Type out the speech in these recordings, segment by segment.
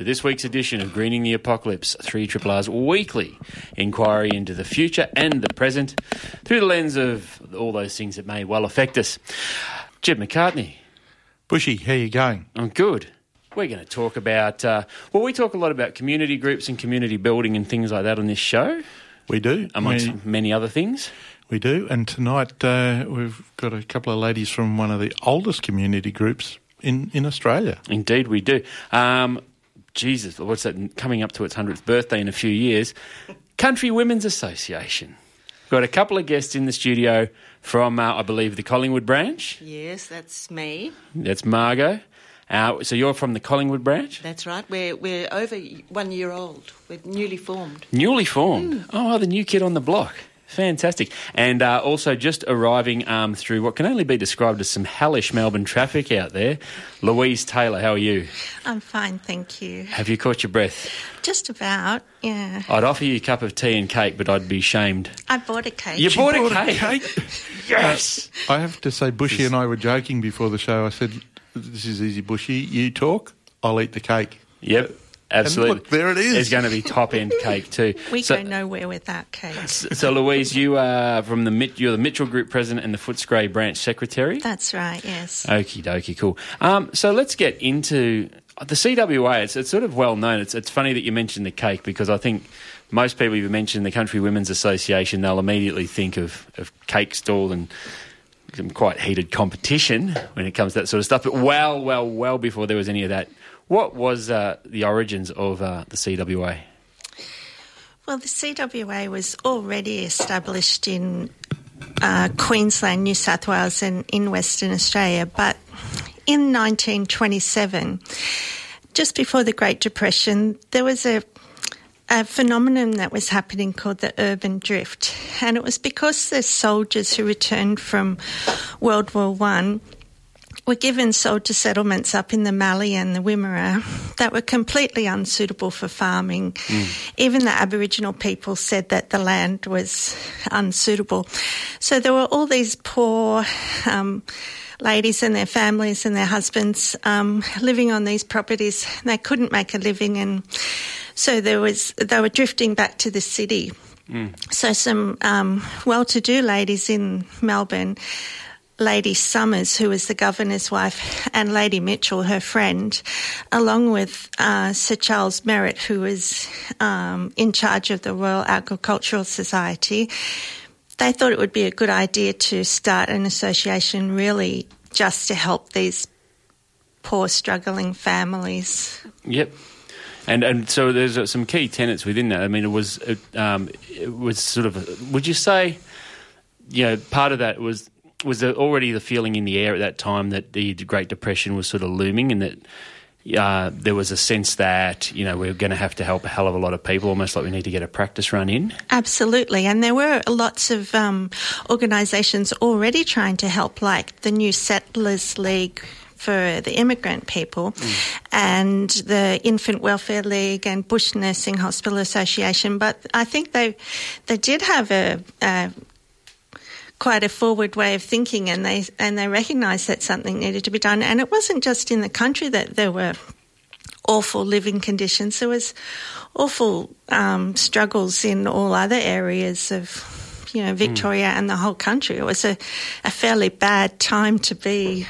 to this week's edition of Greening the Apocalypse, 3 Triple R's weekly inquiry into the future and the present through the lens of all those things that may well affect us. Jed McCartney, Bushy, how you going? I'm good. We're going to talk about, uh, well, we talk a lot about community groups and community building and things like that on this show, We do. amongst we, many other things. we do. And tonight uh, we've got a couple of ladies from one of the oldest community groups in, in Australia. Indeed, we do. Um, Jesus, what's that? Coming up to its 100th birthday in a few years. Country Women's Association. Got a couple of guests in the studio from, uh, I believe, the Collingwood branch. Yes, that's me. That's Margot. Uh, so you're from the Collingwood branch? That's right. We're we're over one year old. We're newly formed. Newly formed. Oh, the new kid on the block. Fantastic. And uh, also just arriving um, through what can only be described as some hellish Melbourne traffic out there. Louise Taylor, how are you? I'm fine, thank you. Have you caught your breath? Just about, yeah. I'd offer you a cup of tea and cake, but I'd be shamed. I bought a cake. You bought, bought a a cake? cake? yes. I have to say, Bushy and I were joking before the show. I said, This is easy, Bushy. You talk, I'll eat the cake. Yep. Absolutely. look, there it is. It's going to be top end cake too. We so, go nowhere without cake. so, Louise, you are from the Mit- you're the Mitchell Group president and the Footscray branch secretary. That's right, yes. Okie dokie, cool. Um, so let's get into the CWA. It's, it's sort of well known. It's, it's funny that you mentioned the cake because I think most people, if you mention the Country Women's Association, they'll immediately think of, of cake stall and some quite heated competition when it comes to that sort of stuff. But well, well, well before there was any of that, what was uh, the origins of uh, the CWA? Well, the CWA was already established in uh, Queensland, New South Wales, and in Western Australia, but in 1927, just before the Great Depression, there was a a phenomenon that was happening called the urban drift, and it was because the soldiers who returned from World War One were given soldier settlements up in the Mallee and the Wimmera that were completely unsuitable for farming. Even the Aboriginal people said that the land was unsuitable. So there were all these poor. Um, ladies and their families and their husbands um, living on these properties. They couldn't make a living, and so there was they were drifting back to the city. So some um, well-to-do ladies in Melbourne. Lady Somers, who was the governor's wife, and Lady Mitchell, her friend, along with uh, Sir Charles Merrett, who was um, in charge of the Royal Agricultural Society, they thought it would be a good idea to start an association really just to help these poor, struggling families. Yep. And and so there's uh, some key tenets within that. I mean, it was it, um, it was sort of. Would you say, you know, part of that was was there already the feeling in the air at that time that the Great Depression was sort of looming, and that uh, there was a sense that you know we are going to have to help a hell of a lot of people, almost like we need to get a practice run in. Absolutely, and there were lots of um, organisations already trying to help, like the New Settlers League for the immigrant people, and the Infant Welfare League and Bush Nursing Hospital Association. But I think they they did have a. a quite a forward way of thinking and they and they recognised that something needed to be done and it wasn't just in the country that there were awful living conditions there was awful um, struggles in all other areas of you know Victoria and the whole country it was a, a fairly bad time to be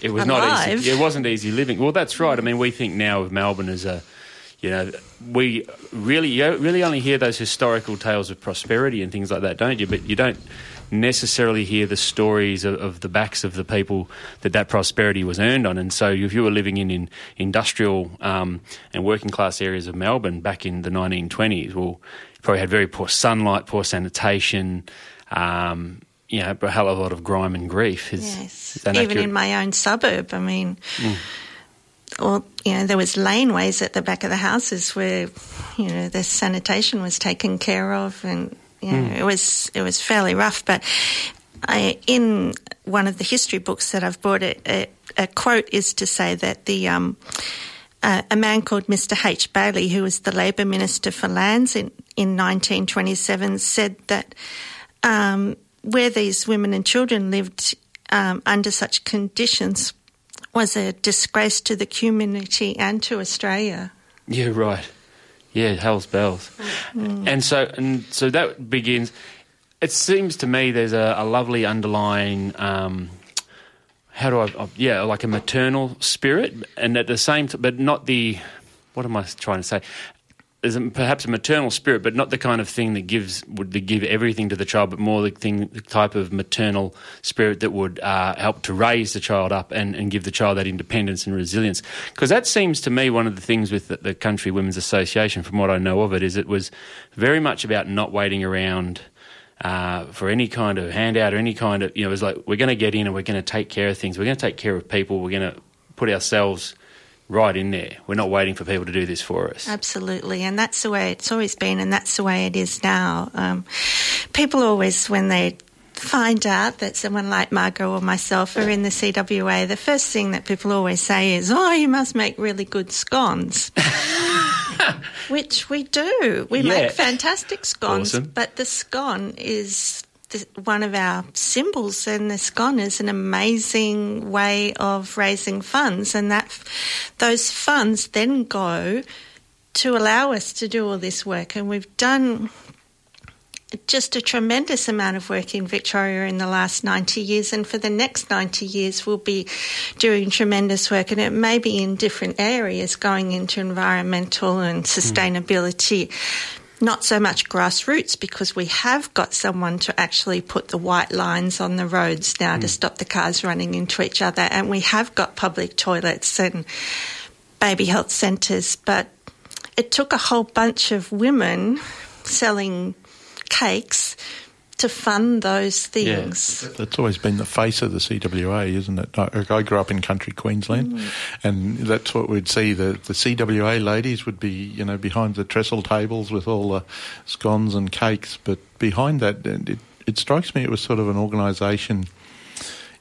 It was not easy. It wasn't easy living. Well, that's right. I mean, we think now of Melbourne as a you know, we really you really only hear those historical tales of prosperity and things like that, don't you? But you don't necessarily hear the stories of, of the backs of the people that that prosperity was earned on. And so, if you were living in, in industrial um, and working class areas of Melbourne back in the 1920s, well, you probably had very poor sunlight, poor sanitation. Um, you know, a hell of a lot of grime and grief. Is, Yes. is Even accurate? in my own suburb, I mean, Mm. or you know, there was laneways at the back of the houses where you know the sanitation was taken care of, and you know, Mm. it was it was fairly rough. But I, in one of the history books that I've bought, a, a, a quote is to say that the um, uh, a man called Mr. H. Bailey, who was the Labor Minister for Lands in, in 1927, said that um, where these women and children lived um, under such conditions was a disgrace to the community and to Australia. Yeah, right. Yeah, hell's bells. Mm. And so, and so that begins. It seems to me there's a, a lovely underlying. Um, how do I? uh, Yeah, like a maternal spirit, and at the same, t- but not the. What am I trying to say? There's a, perhaps a maternal spirit, but not the kind of thing that gives would give everything to the child, but more the thing, the type of maternal spirit that would uh, help to raise the child up and, and give the child that independence and resilience. Because that seems to me one of the things with the, the Country Women's Association, from what I know of it, is it was very much about not waiting around. Uh, for any kind of handout or any kind of, you know, it was like, we're going to get in and we're going to take care of things. We're going to take care of people. We're going to put ourselves right in there. We're not waiting for people to do this for us. Absolutely, and that's the way it's always been, and that's the way it is now. Um, people always, when they find out that someone like Margot or myself are in the CWA, the first thing that people always say is, "Oh, you must make really good scones." Which we do. We Yeah. make fantastic scones, Awesome. but the scone is the, one of our symbols, and the scone is an amazing way of raising funds, and that those funds then go to allow us to do all this work, and we've done just a tremendous amount of work in Victoria in the last 90 years, and for the next 90 years, we'll be doing tremendous work, and it may be in different areas going into environmental and sustainability. Not so much grassroots because we have got someone to actually put the white lines on the roads now to hmm. stop the cars running into each other, and we have got public toilets and baby health centres, but it took a whole bunch of women selling cakes to fund those things. Yeah. That's always been the face of the CWA, isn't it? I, I grew up in country Queensland, Mm. and that's what we'd see. The, the CWA ladies would be, you know, behind the trestle tables with all the scones and cakes. But behind that, and it, it strikes me it was sort of an organisation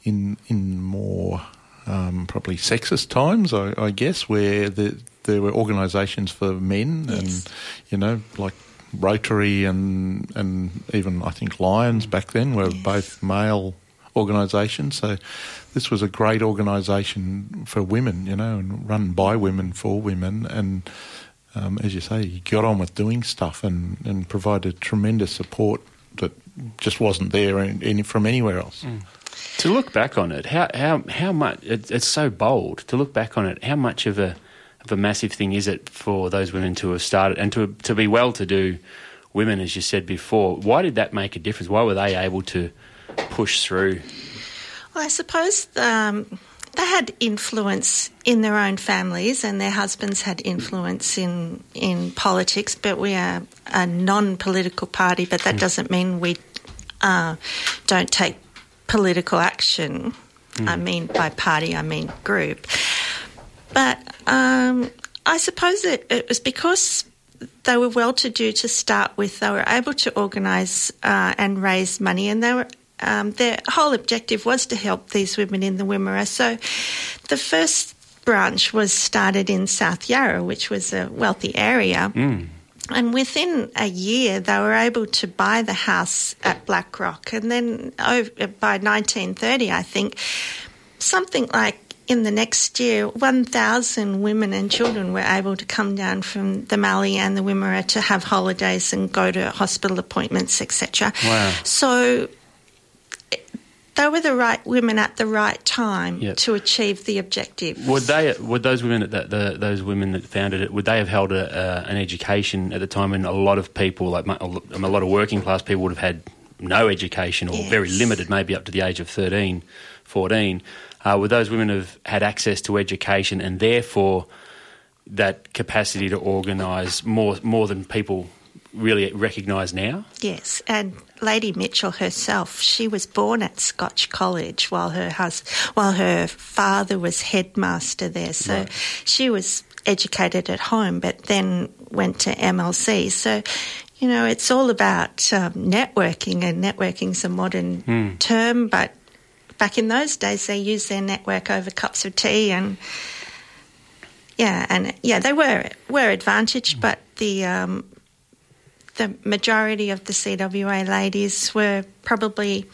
in in more um, probably sexist times, I, I guess, where the, there were organisations for men, and you know, like Rotary and and even I think Lions back then were both male organisations. So this was a great organisation for women, you know, and run by women for women. And um, as you say, you got on with doing stuff and, and provided tremendous support that just wasn't there in, in, from anywhere else. To look back on it, how how how much it, it's so bold to look back on it. How much of a of a massive thing is it for those women to have started and to to be well to do women, as you said before? Why did that make a difference? Why were they able to push through? Well, I suppose um, they had influence in their own families, and their husbands had influence in in politics. But we are a non-political party, but that doesn't mean we uh, don't take political action. I mean, by party, I mean group. But um, I suppose it, it was because they were well to do to start with. They were able to organise uh, and raise money, and they were. Um, their whole objective was to help these women in the Wimmera. So, the first branch was started in South Yarra, which was a wealthy area. And within a year, they were able to buy the house at Blackrock. And then over, by 1930, I think, something like in the next year, 1,000 women and children were able to come down from the Mallee and the Wimmera to have holidays and go to hospital appointments, etc. Wow. So they were the right women at the right time Yep. to achieve the objective. Would they? Would those women that the, those women that founded it? Would they have held a, uh, an education at the time when a lot of people, like mu- a lot of working class people, would have had no education or very limited, maybe up to the age of 13, 14? Uh, would those women have had access to education and therefore that capacity to organise more more than people really recognise now? Yes, and Lady Mitchell herself, she was born at Scotch College while her hus- while her father was headmaster there. So Right. she was educated at home, but then went to MLC. So, you know, it's all about um, networking, and networking's a modern Hmm. term, but back in those days they used their network over cups of tea and yeah, and yeah, they were were advantaged, but the um, the majority of the CWA ladies were probably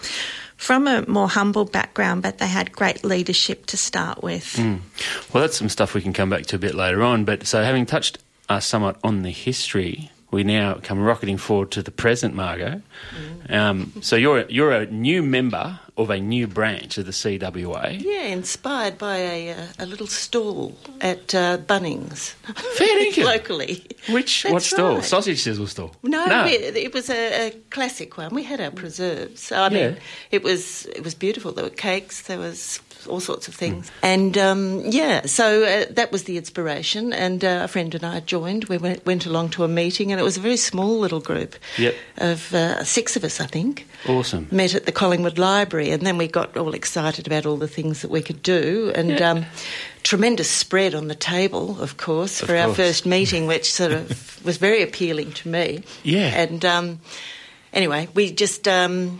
from a more humble background, but they had great leadership to start with. Well, that's some stuff we can come back to a bit later on. But so, having touched uh, somewhat on the history, we now come rocketing forward to the present, Margot. Um, so you're you're a new member of a new branch of the CWA. Yeah, inspired by a, uh, a little stall at uh, Bunnings. Locally. Which That's what stall? right. Sausage sizzle stall? No, It, it was a, a classic one. We had our preserves. So I mean, Yeah. it was it was beautiful. There were cakes. There was all sorts of things. And um, yeah, so uh, that was the inspiration. And uh, a friend and I joined. We went, went along to a meeting, and it was a very small little group Yep. of uh, six of us, I think. Awesome. Met at the Collingwood Library, and then we got all excited about all the things that we could do. And um, tremendous spread on the table, of course, Of for our first meeting, which sort of was very appealing to me. Yeah. And um, anyway, we just um,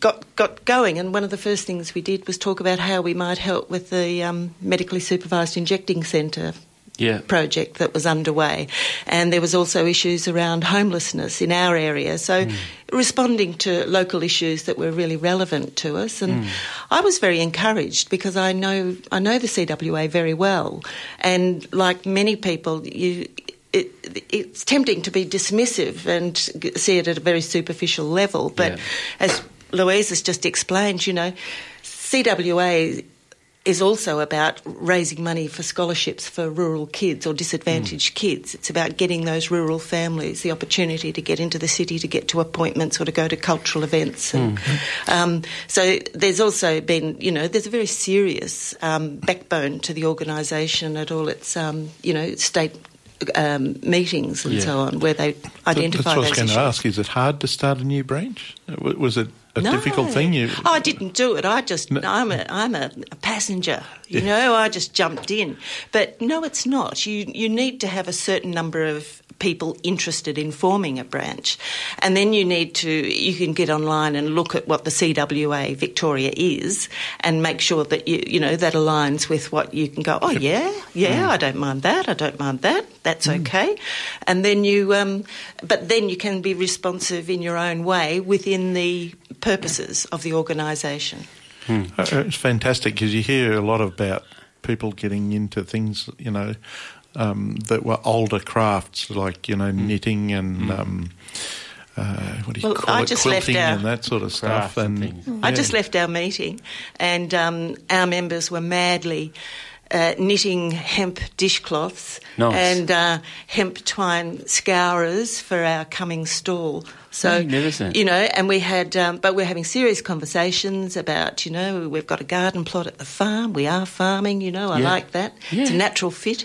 got got going, and one of the first things we did was talk about how we might help with the um, medically supervised injecting centre Yeah. project that was underway. And there was also issues around homelessness in our area. So responding to local issues that were really relevant to us. And I was very encouraged because I know I know the CWA very well. And like many people, you it, it's tempting to be dismissive and see it at a very superficial level. But Yeah. as Louise has just explained, you know, CWA is also about raising money for scholarships for rural kids or disadvantaged kids. It's about getting those rural families the opportunity to get into the city, to get to appointments or to go to cultural events. And, um, so there's also been, you know, there's a very serious um, backbone to the organisation at all its, um, you know, state um, meetings and Yeah. so on, where they identify That's what I was going issues. to ask. Is it hard to start a new branch? Was it a No. difficult thing? You, Oh, I didn't do it. I just I'm a I'm a, a passenger. You know, I just jumped in. But no, it's not. You you need to have a certain number of people interested in forming a branch, and then you need to you can get online and look at what the CWA Victoria is, and make sure that you you know that aligns with what you can go. Oh yeah, yeah, I don't mind that. I don't mind that. That's okay. And then you, um, but then you can be responsive in your own way within the purposes of the organisation. Uh, It's fantastic because you hear a lot about people getting into things, you know, um, that were older crafts like, you know, knitting and. Um, uh, what do you Well, call I it? just left Quilting our- and that sort of stuff. And And, things. I just left our meeting, and um, our members were madly. Uh, knitting hemp dishcloths Nice. and uh, hemp twine scourers for our coming stall. So Magnificent. you know, and we had, um, but we're having serious conversations about, you know, we've got a garden plot at the farm. We are farming, you know. I Yeah. like that. It's a natural fit,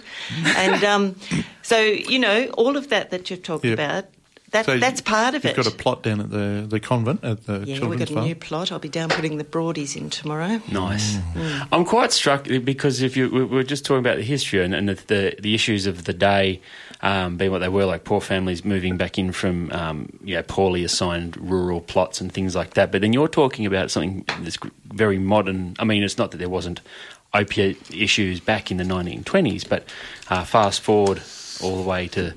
and um, so you know, all of that that you've talked Yeah. about. That, So that's part of it. you've got a plot down at the, the convent at the Yeah, we've got a farm. new plot. I'll be down putting the Broadies in tomorrow. Nice. Mm. I'm quite struck because if you we we're just talking about the history and, and the, the the issues of the day um, being what they were, like poor families moving back in from um, you know, poorly assigned rural plots and things like that. But then you're talking about something that's very modern. I mean, it's not that there wasn't opiate issues back in the 1920s, but uh, fast forward all the way to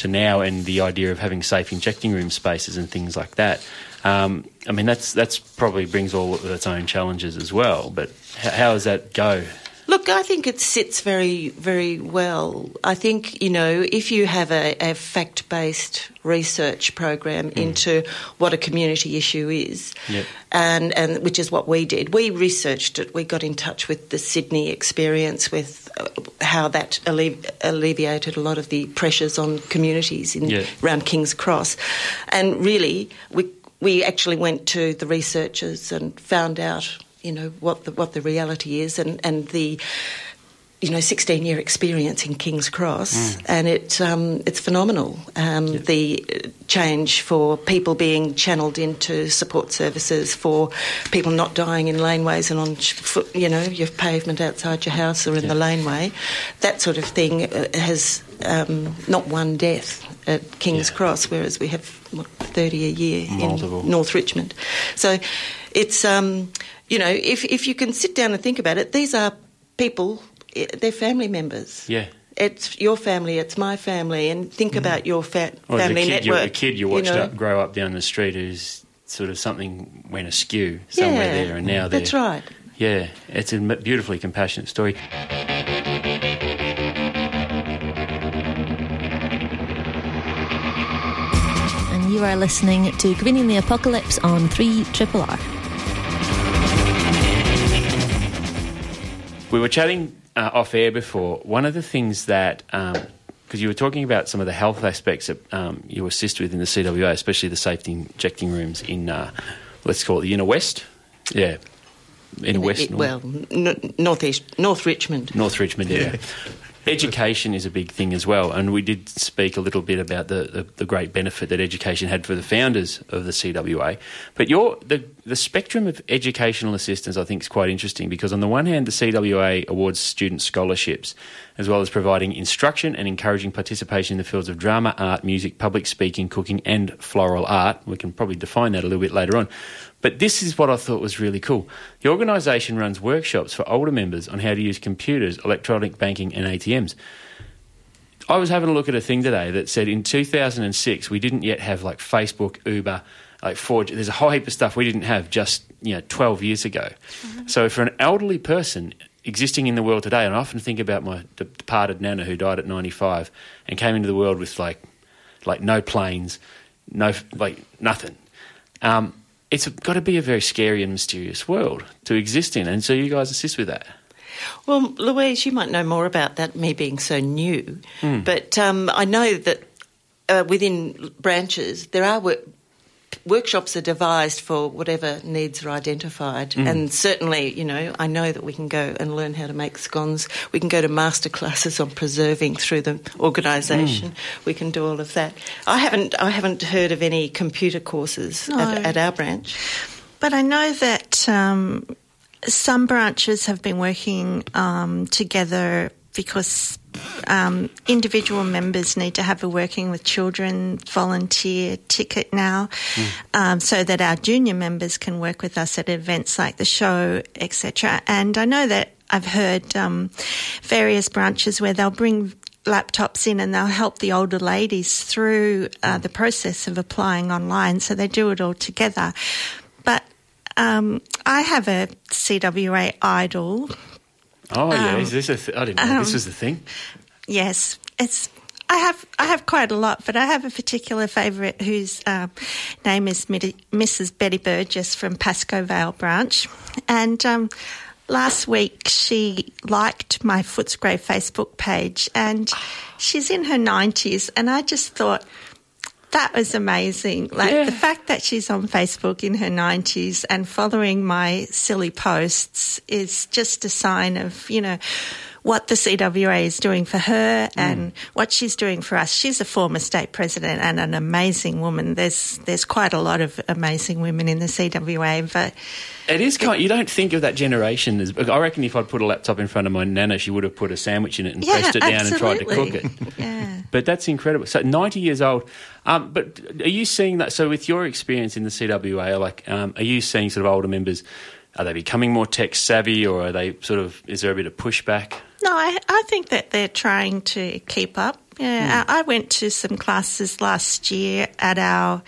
to now and the idea of having safe injecting room spaces and things like that. Um, I mean, that's that's probably brings all of its own challenges as well. But how, how does that go? Look, I think it sits very, very well. I think, you know, if you have a, a fact based research program into what a community issue is, Yep. and, and which is what we did, we researched it. We got in touch with the Sydney experience, with uh, how that alle- alleviated a lot of the pressures on communities in, Yeah. around King's Cross. And really, we, we actually went to the researchers and found out, you know, what the, what the reality is and, and the, you know, 16 year experience in King's Cross. And it, um, it's phenomenal. Um, The uh, change for people being channelled into support services, for people not dying in laneways and on, foot, you know, your pavement outside your house or in the laneway, that sort of thing uh, has um, not one death at King's Cross, whereas we have what, 30 a year Multiple. in North Richmond. So it's, um, you know, if, if you can sit down and think about it, these are people, eh, they're family members. Yeah. It's your family, it's my family, and think about your fa- Or as family kid, you, network. a kid you watched know. up, grow up down the street who's sort of something went askew somewhere Yeah, there, and now they're That's right. Yeah, it's a beautifully compassionate story. And you are listening to Greening the Apocalypse on 3 Triple R. We were chatting uh, off air before. One of the things that, because you were talking about some of the health aspects that um, you assist with in the CWA, especially the safety injecting rooms in, uh, let's call it the inner west. Yeah. in Inner west. It- well, n- northeast, North Richmond. North Richmond area. Education is a big thing as well, and we did speak a little bit about the, the, the great benefit that education had for the founders of the CWA. But your the the spectrum of educational assistance, I think, is quite interesting because on the one hand, the CWA awards student scholarships, as well as providing instruction and encouraging participation in the fields of drama, art, music, public speaking, cooking, and floral art. We can probably define that a little bit later on. But this is what I thought was really cool. The organisation runs workshops for older members on how to use computers, electronic banking, and ATMs. I was having a look at a thing today that said in 2006 we didn't yet have like Facebook, Uber, like Forge. There's a whole heap of stuff we didn't have just you know 12 years ago. So for an elderly person existing in the world today, and I often think about my departed nana who died at 95 and came into the world with like like no planes, no like nothing. Um, it's got to be a very scary and mysterious world to exist in, and so you guys assist with that. Well, Louise, you might know more about that, me being so new. Hmm. But um, I know that uh, within branches, there are work- workshops are devised for whatever needs are identified. Mm. And certainly, you know, I know that we can go and learn how to make scones. We can go to master classes on preserving through the organisation. We can do all of that. I haven't, I haven't heard of any computer courses No. at, at our branch. But I know that um, some branches have been working um, together because um, individual members need to have a working with children volunteer ticket now, um, so that our junior members can work with us at events like the show, etc. And I know that I've heard um, various branches where they'll bring laptops in and they'll help the older ladies through uh, the process of applying online. So they do it all together. But um, I have a CWA idol. Oh yeah, Um, is this a? Th- I didn't know this um, was the thing. Yes, it's. I have I have quite a lot, but I have a particular favourite whose um, name is Midi- Mrs. Betty Burgess from Pascoe Vale branch, and um, last week she liked my Footscray Facebook page, and she's in her nineties, and I just thought. That was amazing. Like the fact that she's on Facebook in her 90s and following my silly posts is just a sign of, you know, what the CWA is doing for her and what she's doing for us. She's a former state president and an amazing woman. There's there's quite a lot of amazing women in the CWA, but It is kind. You don't think of that generation as. I reckon if I'd put a laptop in front of my nana, she would have put a sandwich in it and Yeah, pressed it down and tried to cook it. yeah. But that's incredible. So ninety years old. Um, but are you seeing that? So with your experience in the CWA, like, um, are you seeing sort of older members? Are they becoming more tech savvy, or are they sort of? Is there a bit of pushback? No, I, I think that they're trying to keep up. Yeah, I, I went to some classes last year at our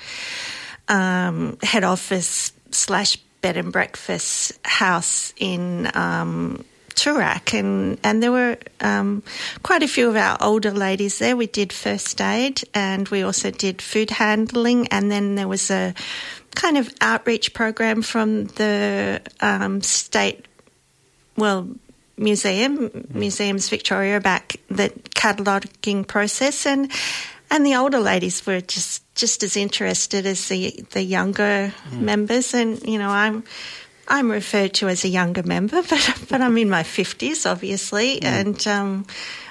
um, head office slash bed and breakfast house in um, Toorak, and and there were um, quite a few of our older ladies there. We did first aid, and we also did food handling, and then there was a kind of outreach program from the um, state, well, museum, Museums Victoria, about the cataloguing process, and and the older ladies were just just as interested as the the younger mm. members, and you know I'm. I'm referred to as a younger member, but but I'm in my fifties, obviously, mm. and um,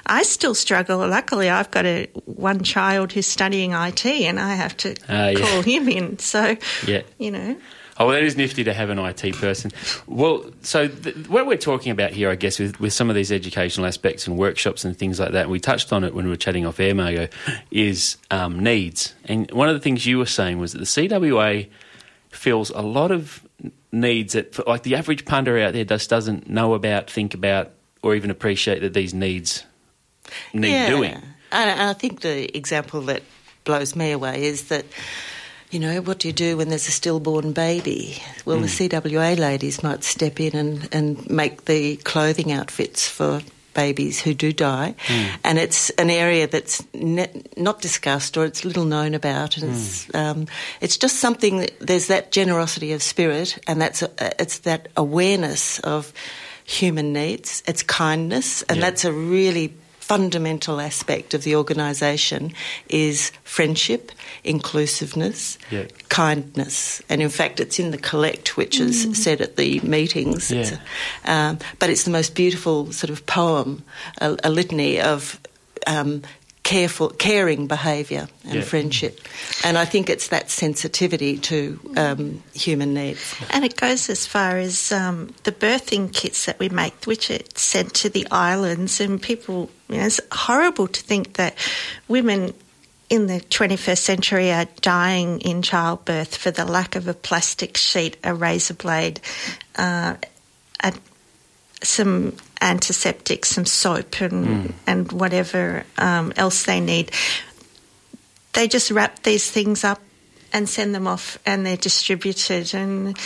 I still struggle. Luckily, I've got a one child who's studying IT, and I have to ah, yeah. call him in. So Yeah. you know, Oh, well, that is nifty to have an IT person. Well, so th- what we're talking about here, I guess, with, with some of these educational aspects and workshops and things like that, we touched on it when we were chatting off air, Margot, is um, needs. And one of the things you were saying was that the CWA feels a lot of needs that, like the average punter out there, just doesn't know about, think about, or even appreciate that these needs need yeah. doing. And I think the example that blows me away is that, you know, what do you do when there's a stillborn baby? Well, the hmm. CWA ladies might step in and, and make the clothing outfits for babies who do die. Hmm. And it's an area that's ne- not discussed or it's little known about. And it's, hmm. um, it's just something, that, there's that generosity of spirit and that's a, it's that awareness of human needs, it's kindness, and Yeah. that's a really fundamental aspect of the organisation is friendship, inclusiveness, Yeah. kindness, and in fact, it's in the collect, which is said at the meetings. It's Yeah. a- um, but it's the most beautiful sort of poem, a, a litany of um, careful, caring behaviour and Yeah. friendship, and I think it's that sensitivity to um, human needs. And it goes as far as um, the birthing kits that we make, which are sent to the islands, and people, you know, it's horrible to think that women in the 21st century are dying in childbirth for the lack of a plastic sheet, a razor blade, uh, a, some antiseptic, some soap, and and whatever um, else they need. They just wrap these things up and send them off, and they're distributed. And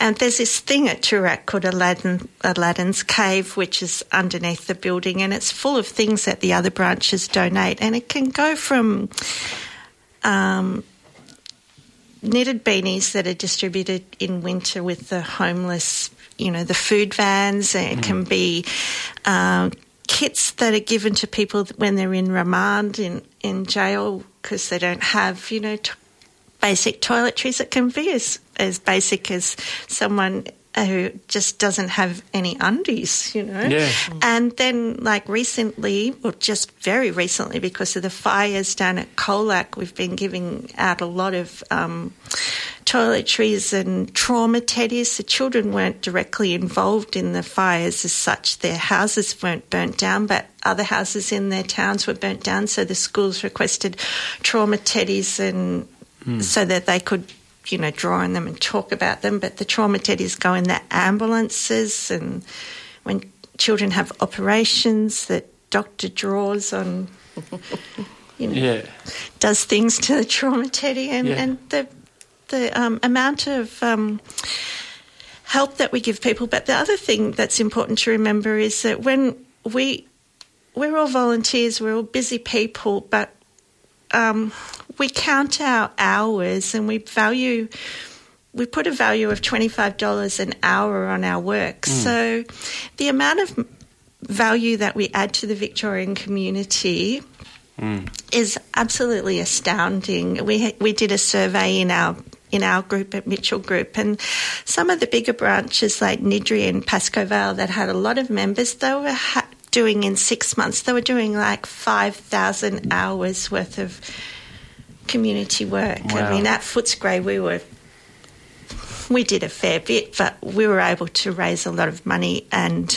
and there's this thing at Toorak called Aladdin, Aladdin's Cave, which is underneath the building, and it's full of things that the other branches donate, and it can go from. Um, knitted beanies that are distributed in winter with the homeless, you know, the food vans. It can be um, kits that are given to people when they're in remand in, in jail because they don't have, you know, t- basic toiletries. It can be as, as basic as someone who just doesn't have any undies, you know. Yeah. And then, like recently, or just very recently, because of the fires down at Colac, we've been giving out a lot of um, toiletries and trauma teddies. The children weren't directly involved in the fires as such. Their houses weren't burnt down, but other houses in their towns were burnt down. So the schools requested trauma teddies and so that they could you know, draw on them and talk about them, but the trauma teddies go in the ambulances and when children have operations that doctor draws on, you know, Yeah. does things to the trauma teddy and, Yeah. and the, the um, amount of um, help that we give people. But the other thing that's important to remember is that when we, we're all volunteers, we're all busy people, but um, we count our hours and we value we put a value of $25 an hour on our work. So the amount of value that we add to the Victorian community is absolutely astounding. We we did a survey in our in our group at Mitchell Group, and some of the bigger branches like Niddrie and Pascoe Vale that had a lot of members, they were ha- doing in six months. They were doing like five thousand hours worth of community work. Wow. I mean, at Footscray, we were we did a fair bit, but we were able to raise a lot of money and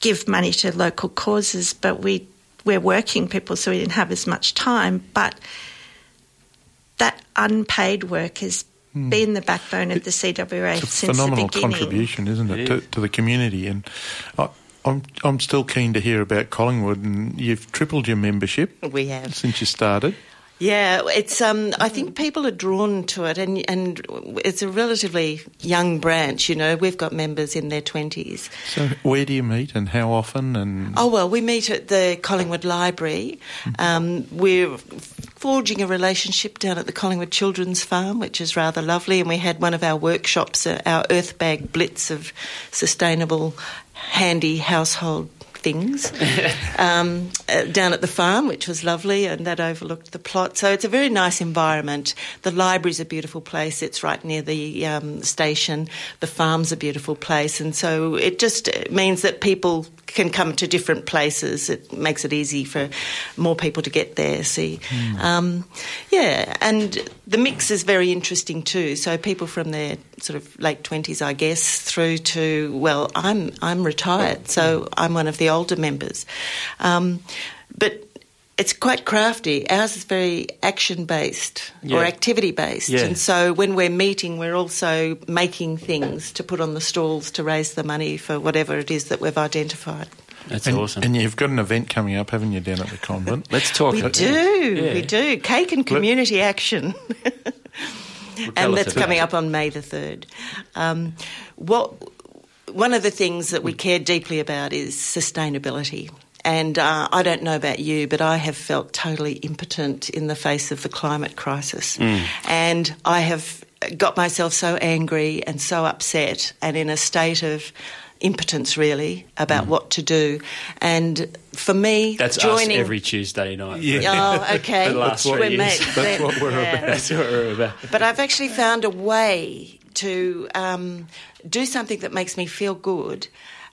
give money to local causes. But we we're working people, so we didn't have as much time. But that unpaid work has Hmm. been the backbone of the CWA It's a since phenomenal the beginning. contribution, isn't it, It to, to the community? And I, I'm I'm still keen to hear about Collingwood, and you've tripled your membership We have. since you started. Yeah, it's. Um, I think people are drawn to it, and and it's a relatively young branch. You know, we've got members in their twenties. So, where do you meet and how often? And Oh well, we meet at the Collingwood Library. Um, we're forging a relationship down at the Collingwood Children's Farm, which is rather lovely. And we had one of our workshops, uh, our Earth Bag Blitz of sustainable, handy household things um, uh, down at the farm, which was lovely, and that overlooked the plot. So it's a very nice environment. The library's a beautiful place. It's right near the um, station. The farm's a beautiful place, and so it just uh, means that people can come to different places. It makes it easy for more people to get there. See, um, yeah, and the mix is very interesting too. So people from their sort of late twenties, I guess, through to well, I'm I'm retired, so I'm one of the older members, um, but. It's quite crafty. Ours is very action based Yeah. or activity based. Yeah. And so when we're meeting, we're also making things to put on the stalls to raise the money for whatever it is that we've identified. That's and, awesome. And you've got an event coming up, haven't you, down at the convent? Let's talk. We about- do, Yeah. we do. Cake and community action. and that's coming up on May the 3rd. Um, what, one of the things that we care deeply about is sustainability. And uh, I don't know about you, but I have felt totally impotent in the face of the climate crisis. And I have got myself so angry and so upset and in a state of impotence, really, about what to do. And for me, That's joining. us every Tuesday night. Oh, okay. The last We're three years. That's then. what we're Yeah. about. That's what we're about. But I've actually found a way to um, do something that makes me feel good,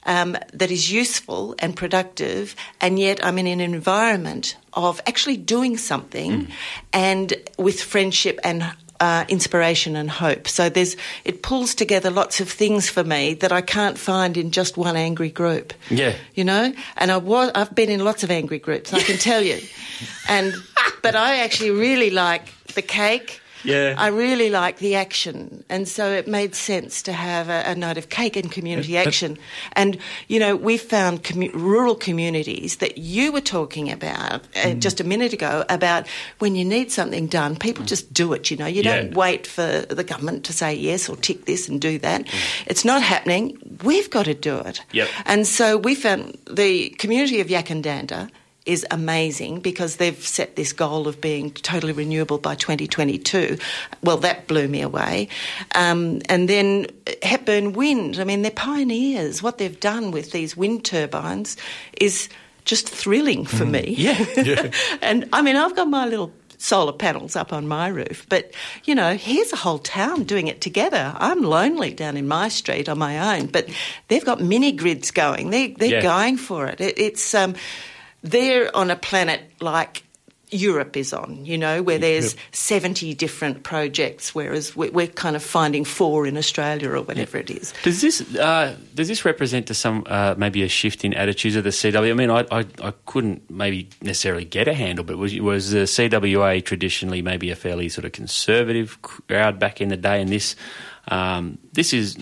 um, that is useful and productive, and yet I'm in an environment of actually doing something and with friendship and uh, inspiration and hope. So there's it pulls together lots of things for me that I can't find in just one angry group. Yeah. You know, and I was I've been in lots of angry groups. I can tell you, and but I actually really like the cake. Yeah. I really like the action, and so it made sense to have a, a night of cake and community action. And you know, we found commu- rural communities that you were talking about uh, Mm. just a minute ago about when you need something done, people just do it. You know, you Yeah. don't wait for the government to say yes or tick this and do that. It's not happening. We've got to do it. Yep. And so we found the community of Yackandandah is amazing because they've set this goal of being totally renewable by 2022. Well, that blew me away. Um, and then Hepburn Wind, I mean, they're pioneers. What they've done with these wind turbines is just thrilling for me. Yeah. and I mean, I've got my little solar panels up on my roof, but you know, here's a whole town doing it together. I'm lonely down in my street on my own, but they've got mini grids going. They they're Yeah. going for it. it it's um, they're on a planet like. Europe is on, you know, where there's 70 different projects, whereas we're, kind of finding four in Australia or whatever it is. Does this uh, does this represent to some uh, maybe a shift in attitudes of the CW? I mean, I, I, I couldn't maybe necessarily get a handle, but was was the CWA traditionally maybe a fairly sort of conservative crowd back in the day, and this um, this is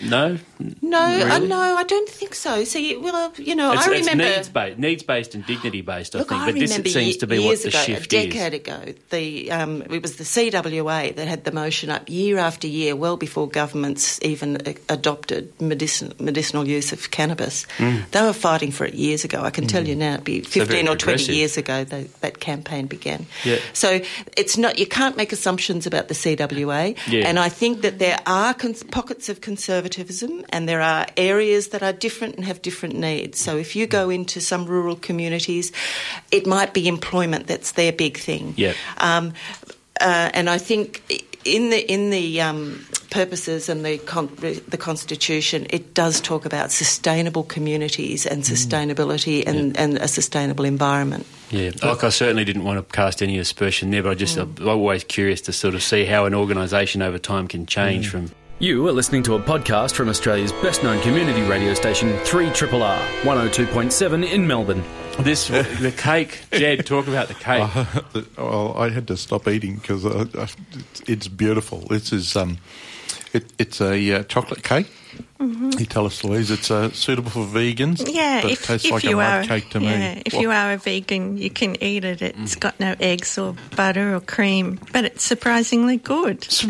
no, No, uh, no, I don't think so. See, well, you know, it's, I it's remember. needs based, needs based and dignity based. I Look, think, I but this it seems to be what the ago, shift a is. decade ago. The um, it was the CWA that had the motion up year after year, well before governments even uh, adopted medicin- medicinal use of cannabis. They were fighting for it years ago. I can tell you now, it'd be Mm. So fifteen or twenty years ago that that campaign began. Yeah. So it's not you can't make assumptions about the CWA, Yeah. and I think that there are cons- pockets of conservatism, and there are areas that are different and have different needs. So if you go into some rural communities, it might be employment that's their big thing. Yeah. Um, uh, and I think in the in the um, purposes and the con- the constitution, it does talk about sustainable communities and sustainability and, and a sustainable environment. Yeah, like I certainly didn't want to cast any aspersion there, but I just I'm always curious to sort of see how an organisation over time can change from. You are listening to a podcast from Australia's best known community radio station, 3RRR, 102.7 in Melbourne. This the cake, Jed. Talk about the cake. well, I had to stop eating because uh, uh, it's, it's beautiful. This is um, it, it's a uh, chocolate cake Mhm. You tell us, Louise, it's uh, suitable for vegans. Yeah, but if, tastes if like you a are cake to yeah, me. if What- you are a vegan, you can eat it. It's got no eggs or butter or cream, but it's surprisingly good.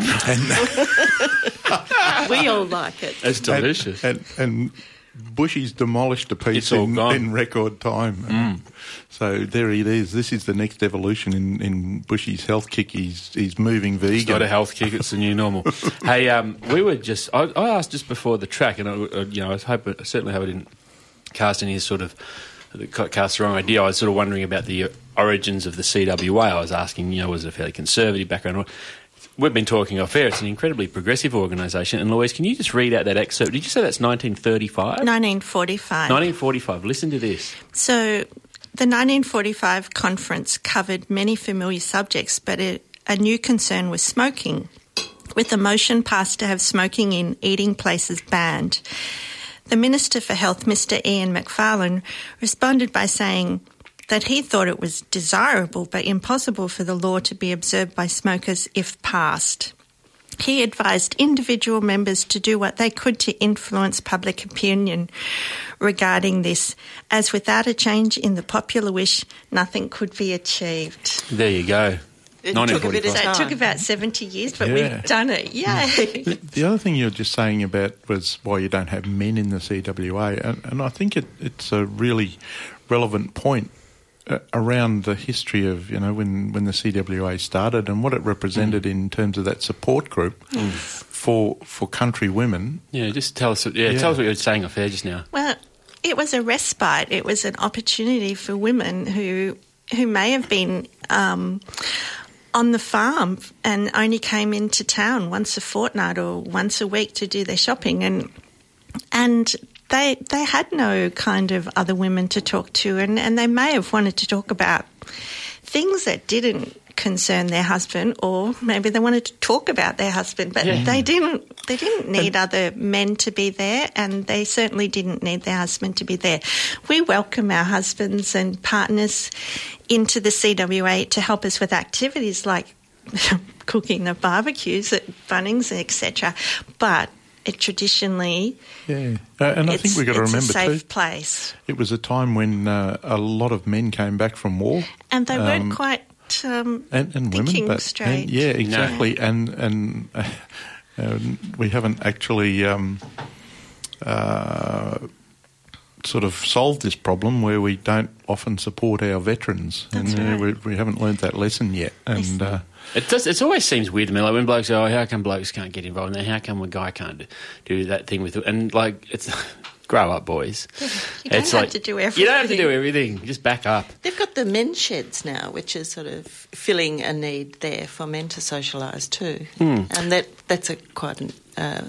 we all like it. It's delicious. And, and, Bushy's demolished a piece in, in record time. Mm. So there it is. This is the next evolution in, in Bushy's health kick. He's, he's moving vegan. It's not a health kick; it's the new normal. hey, um, we were just. I, I asked just before the track, and I, you know, I hope, I certainly hope I didn't cast any sort of cast the wrong idea. I was sort of wondering about the origins of the CWA. I was asking, you know, was it a fairly conservative background? We've been talking off air. It's an incredibly progressive organisation. And Louise, can you just read out that excerpt? Did you say that's 1935? 1945. 1945. Listen to this. So, the 1945 conference covered many familiar subjects, but a, a new concern was smoking, with a motion passed to have smoking in eating places banned. The Minister for Health, Mr. Ian McFarlane, responded by saying that he thought it was desirable but impossible for the law to be observed by smokers if passed. He advised individual members to do what they could to influence public opinion regarding this, as without a change in the popular wish, nothing could be achieved. There you go. It took a bit of 1945. So it took about 70 years, but Yeah. we've done it. Yay! The, the other thing you were just saying about was why you don't have men in the CWA, and, and I think it, it's a really relevant point Uh, around the history of you know when, when the CWA started and what it represented mm. in terms of that support group mm. for for country women. Yeah, just tell us. Yeah, Yeah. tell us what you were saying off air just now. Well, it was a respite. It was an opportunity for women who who may have been um, on the farm and only came into town once a fortnight or once a week to do their shopping, and and they they had no kind of other women to talk to, and, and they may have wanted to talk about things that didn't concern their husband or maybe they wanted to talk about their husband but Yeah. they didn't they didn't need other men to be there and they certainly didn't need their husband to be there we welcome our husbands and partners into the CWA to help us with activities like cooking the barbecues at Bunnings etc but it traditionally Yeah, uh, and I think we've got to remember a safe too. place It was a time when uh, a lot of men came back from war, and they Um, weren't quite um, and, and women, thinking but straight. and- yeah, exactly, and and uh, we haven't actually um, uh, sort of solved this problem where we don't often support our veterans, That's and uh, right. we, we haven't learned that lesson yet. And uh, It does. It always seems weird to me. Like when blokes go, "Oh, how come blokes can't get involved? And how come a guy can't do, do that thing with? And like, it's grow up, boys. You don't it's have like, to do everything. You don't have to do everything. Just back up. They've got the men sheds now, which is sort of filling a need there for men to socialise too, Hmm. and that that's a quite an, uh,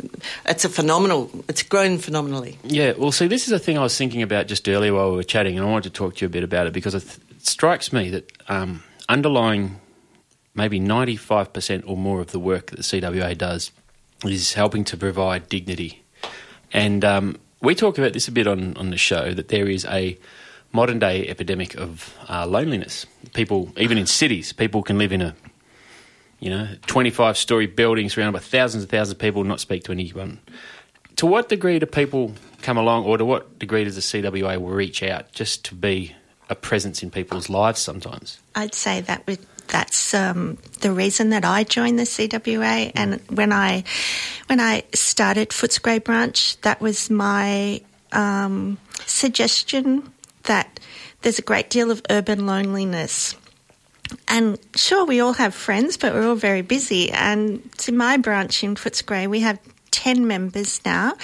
it's a phenomenal. It's grown phenomenally. Yeah, well, see, this is a thing I was thinking about just earlier while we were chatting, and I wanted to talk to you a bit about it because it, it strikes me that um, underlying maybe 95% or more of the work that CWA does is helping to provide dignity. And um, we talk about this a bit on, on the show that there is a modern day epidemic of uh, loneliness. People, even in cities, people can live in a you know, 25 story building surrounded by thousands and thousands of people not speak to anyone. To what degree do people come along, or to what degree does the CWA reach out just to be a presence in people's lives sometimes? I'd say that would, that's um, the reason that I joined the CWA. And when I when I started Footscray branch, that was my um, suggestion that there's a great deal of urban loneliness. And sure, we all have friends, but we're all very busy. And to my branch in Footscray, we have 10 members now.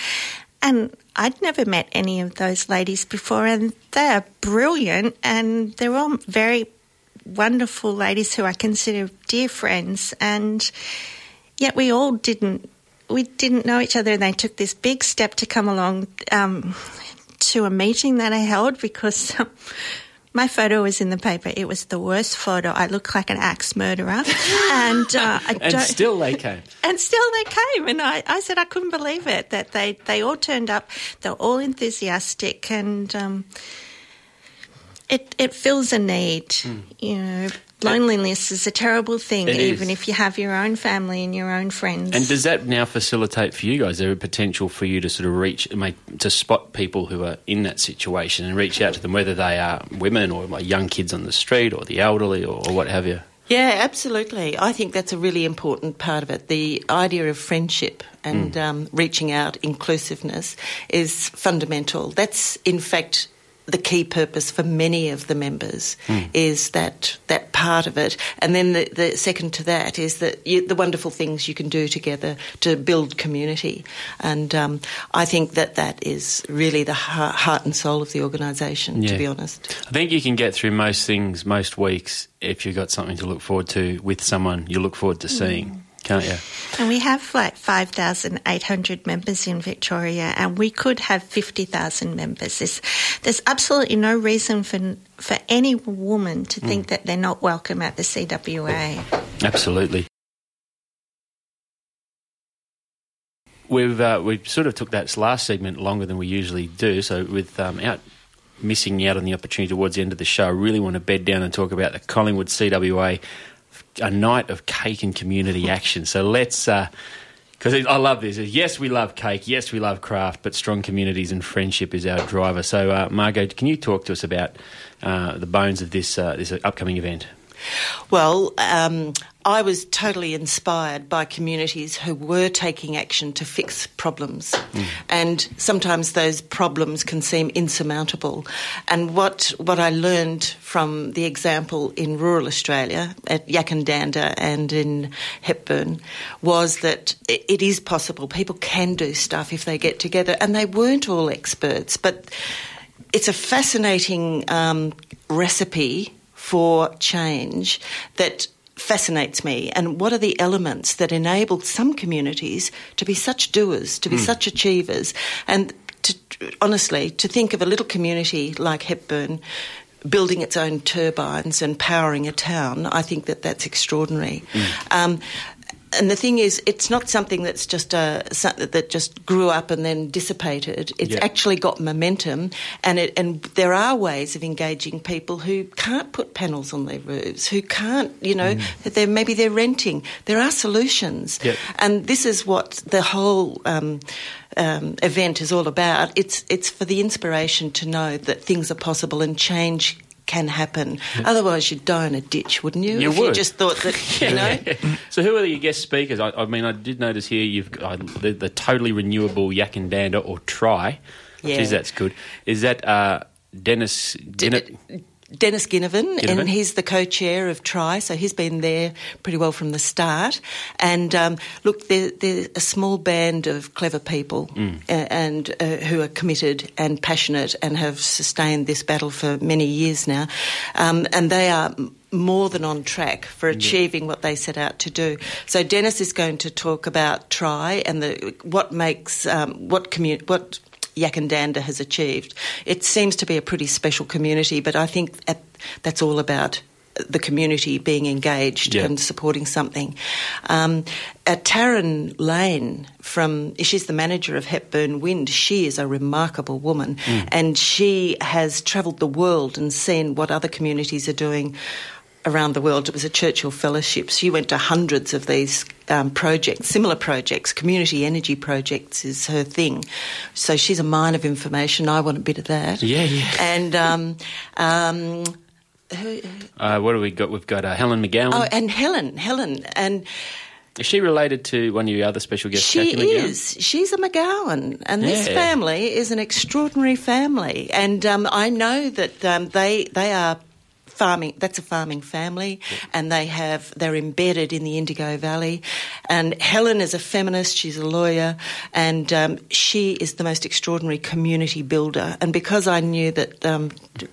And I'd never met any of those ladies before, and they are brilliant, and they're all very wonderful ladies who I consider dear friends. And yet we all didn't we didn't know each other, and they took this big step to come along um, to a meeting that I held because. My photo was in the paper. It was the worst photo. I looked like an axe murderer, and uh, I And still they came. And still they came, and I, I said I couldn't believe it that they, they all turned up. They're all enthusiastic, and um, it it fills a need. You know, Loneliness is a terrible thing, even is. if you have your own family and your own friends. And does that now facilitate for you guys? Is there a potential for you to sort of reach, make, to spot people who are in that situation and reach out to them, whether they are women or like young kids on the street or the elderly or, or what have you? Yeah, absolutely. I think that's a really important part of it. The idea of friendship and um, reaching out, inclusiveness, is fundamental. That's, in fact, the key purpose for many of the members is that that part of it, and then the, the second to that is that you, the wonderful things you can do together to build community, and um, I think that that is really the heart, heart and soul of the organisation. To be honest. I think you can get through most things, most weeks, if you've got something to look forward to with someone you look forward to seeing, can't you? And we have like 5,800 members in Victoria, and we could have 50,000 members. There's, there's absolutely no reason for, for any woman to think that they're not welcome at the CWA. Absolutely. We've uh, we sort of took that last segment longer than we usually do. So without um, out missing out on the opportunity towards the end of the show, I really want to bed down and talk about the Collingwood CWA, a night of cake and community action. So let's. because I love this. Yes, we love cake. Yes, we love craft, but strong communities and friendship is our driver. So, uh, Margot, can you talk to us about uh, the bones of this uh, this upcoming event? Well, um, I was totally inspired by communities who were taking action to fix problems. And sometimes those problems can seem insurmountable. And what, what I learned from the example in rural Australia, at Yackandandah and in Hepburn, was that it is possible. People can do stuff if they get together. And they weren't all experts, but it's a fascinating um, recipe for change that fascinates me and what are the elements that enabled some communities to be such doers to be such achievers? And to, honestly to think of a little community like Hepburn building its own turbines and powering a town I think that that's extraordinary. Um, and the thing is, it's not something that's just uh, something that just grew up and then dissipated. It's Yeah. actually got momentum, and it, and there are ways of engaging people who can't put panels on their roofs, who can't, you know, that they're maybe they're renting. There are solutions, Yep. and this is what the whole. Um, um, event is all about. It's it's for the inspiration to know that things are possible and change can happen. Otherwise, you'd die in a ditch, wouldn't you? You if you would. just thought that, you know. so who are your guest speakers? I, I mean, I did notice here you've got the, the totally renewable Yak and Yackandandah or Try. Yeah. Geez, that's good. Is that uh, Dennis? Dennis Dennis Ginnivan, Ginnivan. and he's the co-chair of Try, so he's been there pretty well from the start. And um, look, they're, they're a small band of clever people Mm. and uh, who are committed and passionate and have sustained this battle for many years now. Um, and they are more than on track for achieving what they set out to do. So Dennis is going to talk about Try and the what makes um, what commu- what Yackandandah has achieved. It seems to be a pretty special community, but I think at, that's all about the community being engaged Yeah. and supporting something. Um, Taryn Lane, from she's the manager of Hepburn Wind. She is a remarkable woman, Mm. and she has travelled the world and seen what other communities are doing around the world. It was a Churchill Fellowship. She went to hundreds of these um, projects, similar projects. Community energy projects is her thing. So she's a mine of information. I want a bit of that. Yeah, yeah. And um, um, Uh, what do we got? We've got uh, Helen McGowan. oh, and Helen, Helen, and is she related to one of your other special guests? She is. She's a McGowan, and this family is an extraordinary family. And um, I know that um, they they are farming. That's a farming family, and they have they're embedded in the Indigo Valley. And Helen is a feminist. She's a lawyer, and um, she is the most extraordinary community builder. And because I knew that. Um,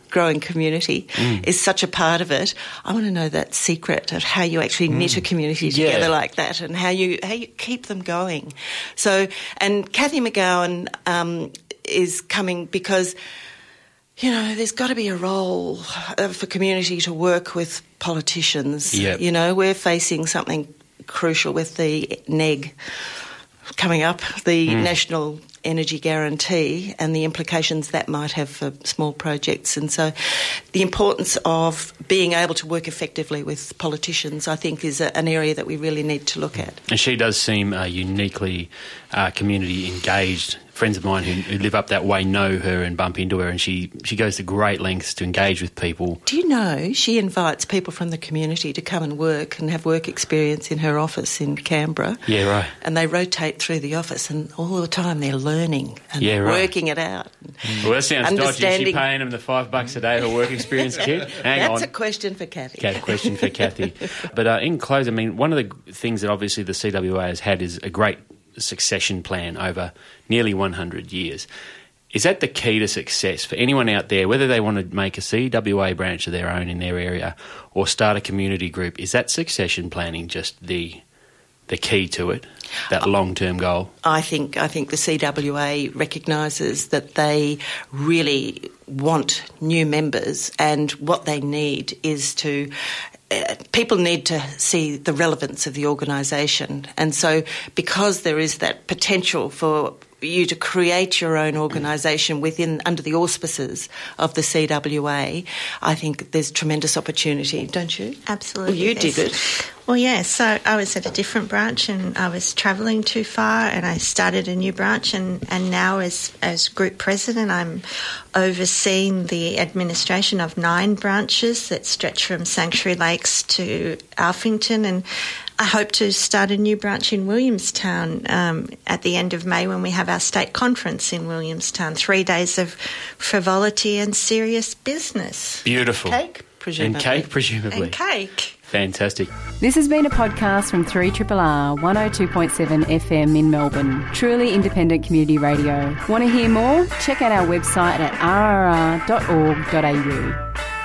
Growing community Mm. is such a part of it. I want to know that secret of how you actually knit a community Yeah. together like that, and how you how you keep them going. So, and Cathy McGowan um, is coming because you know there's got to be a role uh, for community to work with politicians. Yep. You know, we're facing something crucial with the NEG coming up, the Mm. National energy guarantee and the implications that might have for small projects. And so, the importance of being able to work effectively with politicians, I think, is a, an area that we really need to look at. And she does seem uh, uniquely uh, community engaged. Friends of mine who, who live up that way know her and bump into her, and she, she goes to great lengths to engage with people. Do you know she invites people from the community to come and work and have work experience in her office in Canberra? Yeah, right. And they rotate through the office, and all the time they're learning and Yeah, right. working it out. Well, that sounds dodgy. Is she paying them the five bucks a day for work experience, kid? Hang That's on. a question for Cathy. Okay, question for Cathy. But uh, in close, I mean, one of the things that obviously the CWA has had is a great succession plan over nearly 100 years. Is that the key to success for anyone out there, whether they want to make a CWA branch of their own in their area or start a community group? Is that succession planning just the the key to it, that long term goal? I think I think the CWA recognises that they really want new members, and what they need is to. Uh, people need to see the relevance of the organisation, and so because there is that potential for you to create your own organisation within under the auspices of the CWA, I think there's tremendous opportunity, don't you? Absolutely. Well, you there's- did it. Well, yeah. So I was at a different branch, and I was travelling too far, and I started a new branch, and, and now as as group president, I'm overseeing the administration of nine branches that stretch from Sanctuary Lakes to Alphington, and I hope to start a new branch in Williamstown um, at the end of May when we have our state conference in Williamstown. Three days of frivolity and serious business. Beautiful. Cake, presumably. And cake, presumably. And cake. Fantastic. This has been a podcast from 3RRR 102.7 FM in Melbourne. Truly independent community radio. Want to hear more? Check out our website at rrr.org.au.